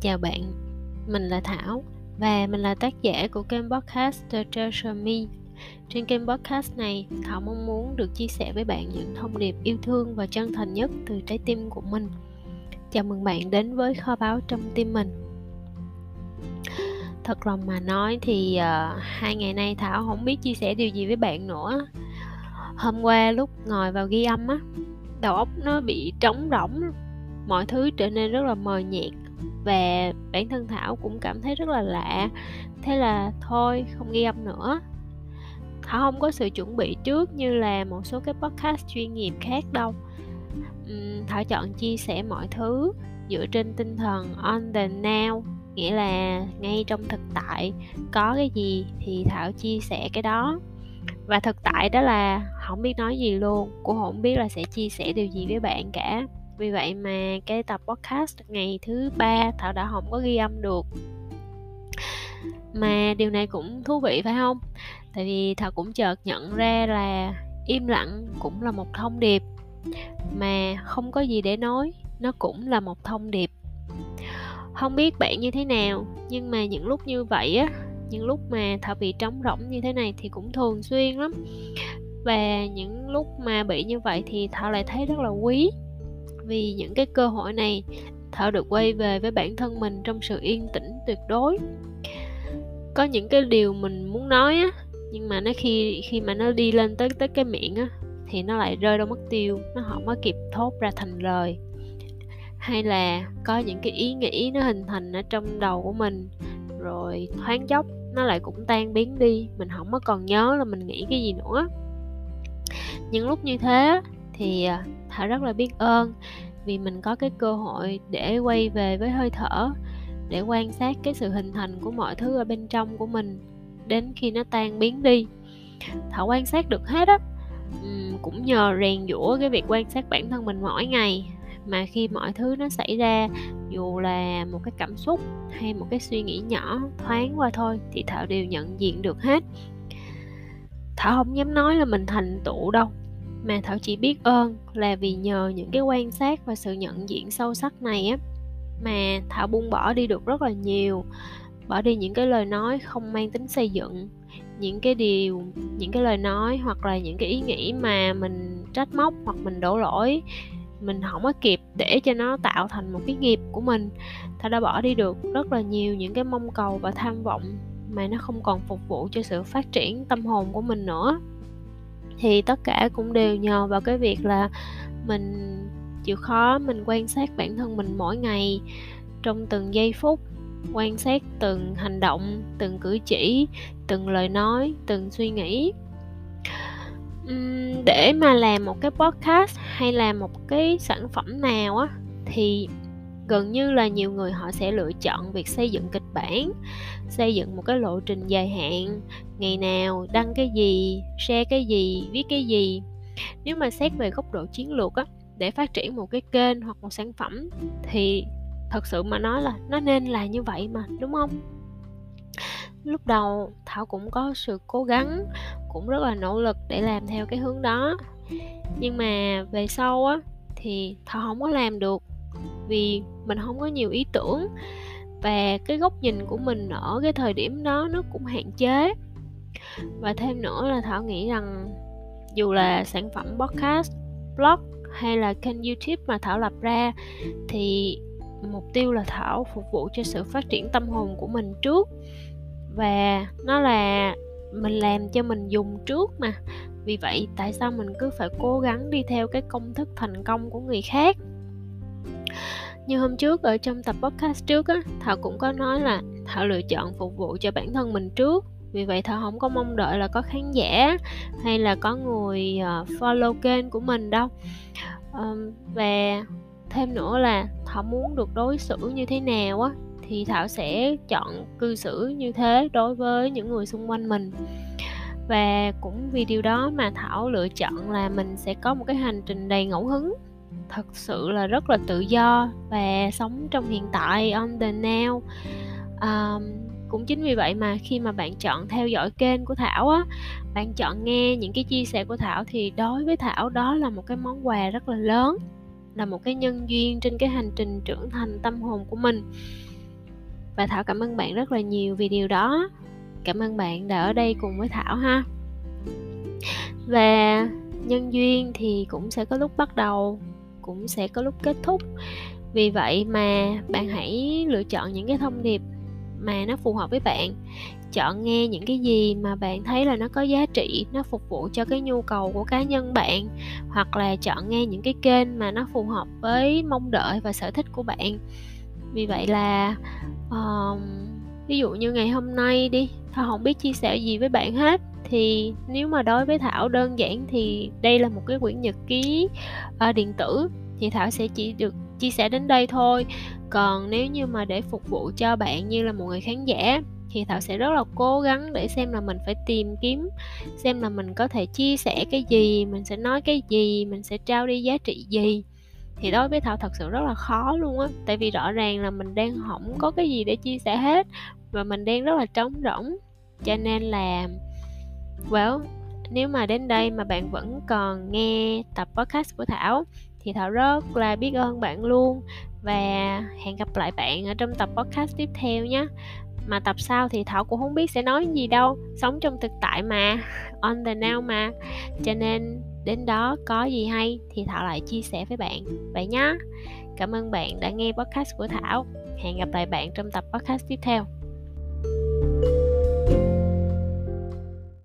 Chào bạn, mình là Thảo và mình là tác giả của kênh podcast The Treasure Me. Trên kênh podcast này, Thảo mong muốn được chia sẻ với bạn những thông điệp yêu thương và chân thành nhất từ trái tim của mình. Chào mừng bạn đến với kho báu trong tim mình. Thật lòng mà nói thì uh, hai ngày nay Thảo không biết chia sẻ điều gì với bạn nữa. Hôm qua lúc ngồi vào ghi âm á, đầu óc nó bị trống rỗng, mọi thứ trở nên rất là mờ nhạt và bản thân thảo cũng cảm thấy rất là lạ. Thế là thôi, không ghi âm nữa. Thảo không có sự chuẩn bị trước như là một số cái podcast chuyên nghiệp khác đâu. Thảo chọn chia sẻ mọi thứ dựa trên tinh thần on the now, nghĩa là ngay trong thực tại. Có cái gì thì thảo chia sẻ cái đó. Và thực tại đó là không biết nói gì luôn, cũng không biết là sẽ chia sẻ điều gì với bạn cả vì vậy mà cái tập podcast ngày thứ ba thảo đã không có ghi âm được. Mà điều này cũng thú vị phải không? Tại vì thảo cũng chợt nhận ra là im lặng cũng là một thông điệp, mà không có gì để nói, nó cũng là một thông điệp. Không biết bạn như thế nào, nhưng mà những lúc như vậy á, những lúc mà thảo bị trống rỗng như thế này thì cũng thường xuyên lắm. Và những lúc mà bị như vậy thì thảo lại thấy rất là quý vì những cái cơ hội này thảo được quay về với bản thân mình trong sự yên tĩnh tuyệt đối. Có những cái điều mình muốn nói á, nhưng mà nó khi khi mà nó đi lên tới tới cái miệng á, thì nó lại rơi đâu mất tiêu, nó không có kịp thốt ra thành lời. Hay là có những cái ý nghĩ nó hình thành ở trong đầu của mình, rồi thoáng chốc nó lại cũng tan biến đi, mình không có còn nhớ là mình nghĩ cái gì nữa. Những lúc như thế thì à, thở rất là biết ơn. Vì mình có cái cơ hội để quay về với hơi thở, để quan sát cái sự hình thành của mọi thứ ở bên trong của mình đến khi nó tan biến đi. Thở quan sát được hết á cũng nhờ rèn giũa cái việc quan sát bản thân mình mỗi ngày. Mà khi mọi thứ nó xảy ra, dù là một cái cảm xúc hay một cái suy nghĩ nhỏ thoáng qua thôi, thì thảo đều nhận diện được hết. Thảo không dám nói là mình thành tựu đâu mà thảo chỉ biết ơn là vì nhờ những cái quan sát và sự nhận diện sâu sắc này á, mà thảo buông bỏ đi được rất là nhiều. Bỏ đi những cái lời nói không mang tính xây dựng, những cái điều, những cái lời nói hoặc là những cái ý nghĩ mà mình trách móc hoặc mình đổ lỗi, mình không có kịp để cho nó tạo thành một cái nghiệp của mình. Thảo đã bỏ đi được rất là nhiều những cái mong cầu và tham vọng mà nó không còn phục vụ cho sự phát triển tâm hồn của mình nữa thì tất cả cũng đều nhờ vào cái việc là mình chịu khó, mình quan sát bản thân mình mỗi ngày trong từng giây phút, quan sát từng hành động, từng cử chỉ, từng lời nói, từng suy nghĩ. Để mà làm một cái podcast hay là một cái sản phẩm nào á, thì gần như là nhiều người họ sẽ lựa chọn việc xây dựng kịch bản, xây dựng một cái lộ trình dài hạn, ngày nào đăng cái gì, share cái gì, viết cái gì. Nếu mà xét về góc độ chiến lược á, để phát triển một cái kênh hoặc một sản phẩm thì thật sự mà nói là nó nên là như vậy mà, đúng không? Lúc đầu thảo cũng có sự cố gắng, cũng rất là nỗ lực để làm theo cái hướng đó. Nhưng mà về sau á, thì thảo không có làm được vì mình không có nhiều ý tưởng và cái góc nhìn của mình ở cái thời điểm đó nó cũng hạn chế. Và thêm nữa là thảo nghĩ rằng dù là sản phẩm podcast, blog hay là kênh youtube mà thảo lập ra thì mục tiêu là thảo phục vụ cho sự phát triển tâm hồn của mình trước. Và nó là mình làm cho mình dùng trước mà. Vì vậy, tại sao mình cứ phải cố gắng đi theo cái công thức thành công của người khác? Như hôm trước ở trong tập podcast trước á, thảo cũng có nói là thảo lựa chọn phục vụ cho bản thân mình trước. Vì vậy thảo không có mong đợi là có khán giả hay là có người ờ, follow kênh của mình đâu. Và thêm nữa là thảo muốn được đối xử như thế nào á, thì thảo sẽ chọn cư xử như thế đối với những người xung quanh mình. Và cũng vì điều đó mà thảo lựa chọn là mình sẽ có một cái hành trình đầy ngẫu hứng thật sự là rất là tự do và sống trong hiện tại on the now. Um, cũng chính vì vậy mà khi mà bạn chọn theo dõi kênh của thảo á bạn chọn nghe những cái chia sẻ của thảo thì đối với thảo đó là một cái món quà rất là lớn là một cái nhân duyên trên cái hành trình trưởng thành tâm hồn của mình. Và thảo cảm ơn bạn rất là nhiều vì điều đó. Cảm ơn bạn đã ở đây cùng với thảo ha. Và nhân duyên thì cũng sẽ có lúc bắt đầu cũng sẽ có lúc kết thúc. Vì vậy mà bạn hãy lựa chọn những cái thông điệp mà nó phù hợp với bạn. Chọn nghe những cái gì mà bạn thấy là nó có giá trị nó phục vụ cho cái nhu cầu của cá nhân bạn hoặc là chọn nghe những cái kênh mà nó phù hợp với mong đợi và sở thích của bạn. Vì vậy là uh, ví dụ như ngày hôm nay đi thảo không biết chia sẻ gì với bạn hết. Thì nếu mà đối với thảo đơn giản thì đây là một cái quyển nhật ký uh, điện tử. Thì thảo sẽ chỉ được chia sẻ đến đây thôi. Còn nếu như mà để phục vụ cho bạn như là một người khán giả thì thảo sẽ rất là cố gắng để xem là mình phải tìm kiếm xem là mình có thể chia sẻ cái gì mình sẽ nói cái gì mình sẽ trao đi giá trị gì. Thì đối với thảo thật sự rất là khó luôn á tại vì rõ ràng là mình đang không có cái gì để chia sẻ hết và mình đang rất là trống rỗng. Cho nên là well nếu mà đến đây mà bạn vẫn còn nghe tập podcast của thảo thì thảo rất là biết ơn bạn luôn. Và hẹn gặp lại bạn ở trong tập podcast tiếp theo nhé. Mà tập sau thì thảo cũng không biết sẽ nói gì đâu. Sống trong thực tại mà on the now mà. Cho nên đến đó có gì hay thì thảo lại chia sẻ với bạn. Vậy nhá. Cảm ơn bạn đã nghe podcast của thảo. Hẹn gặp lại bạn trong tập podcast tiếp theo thank you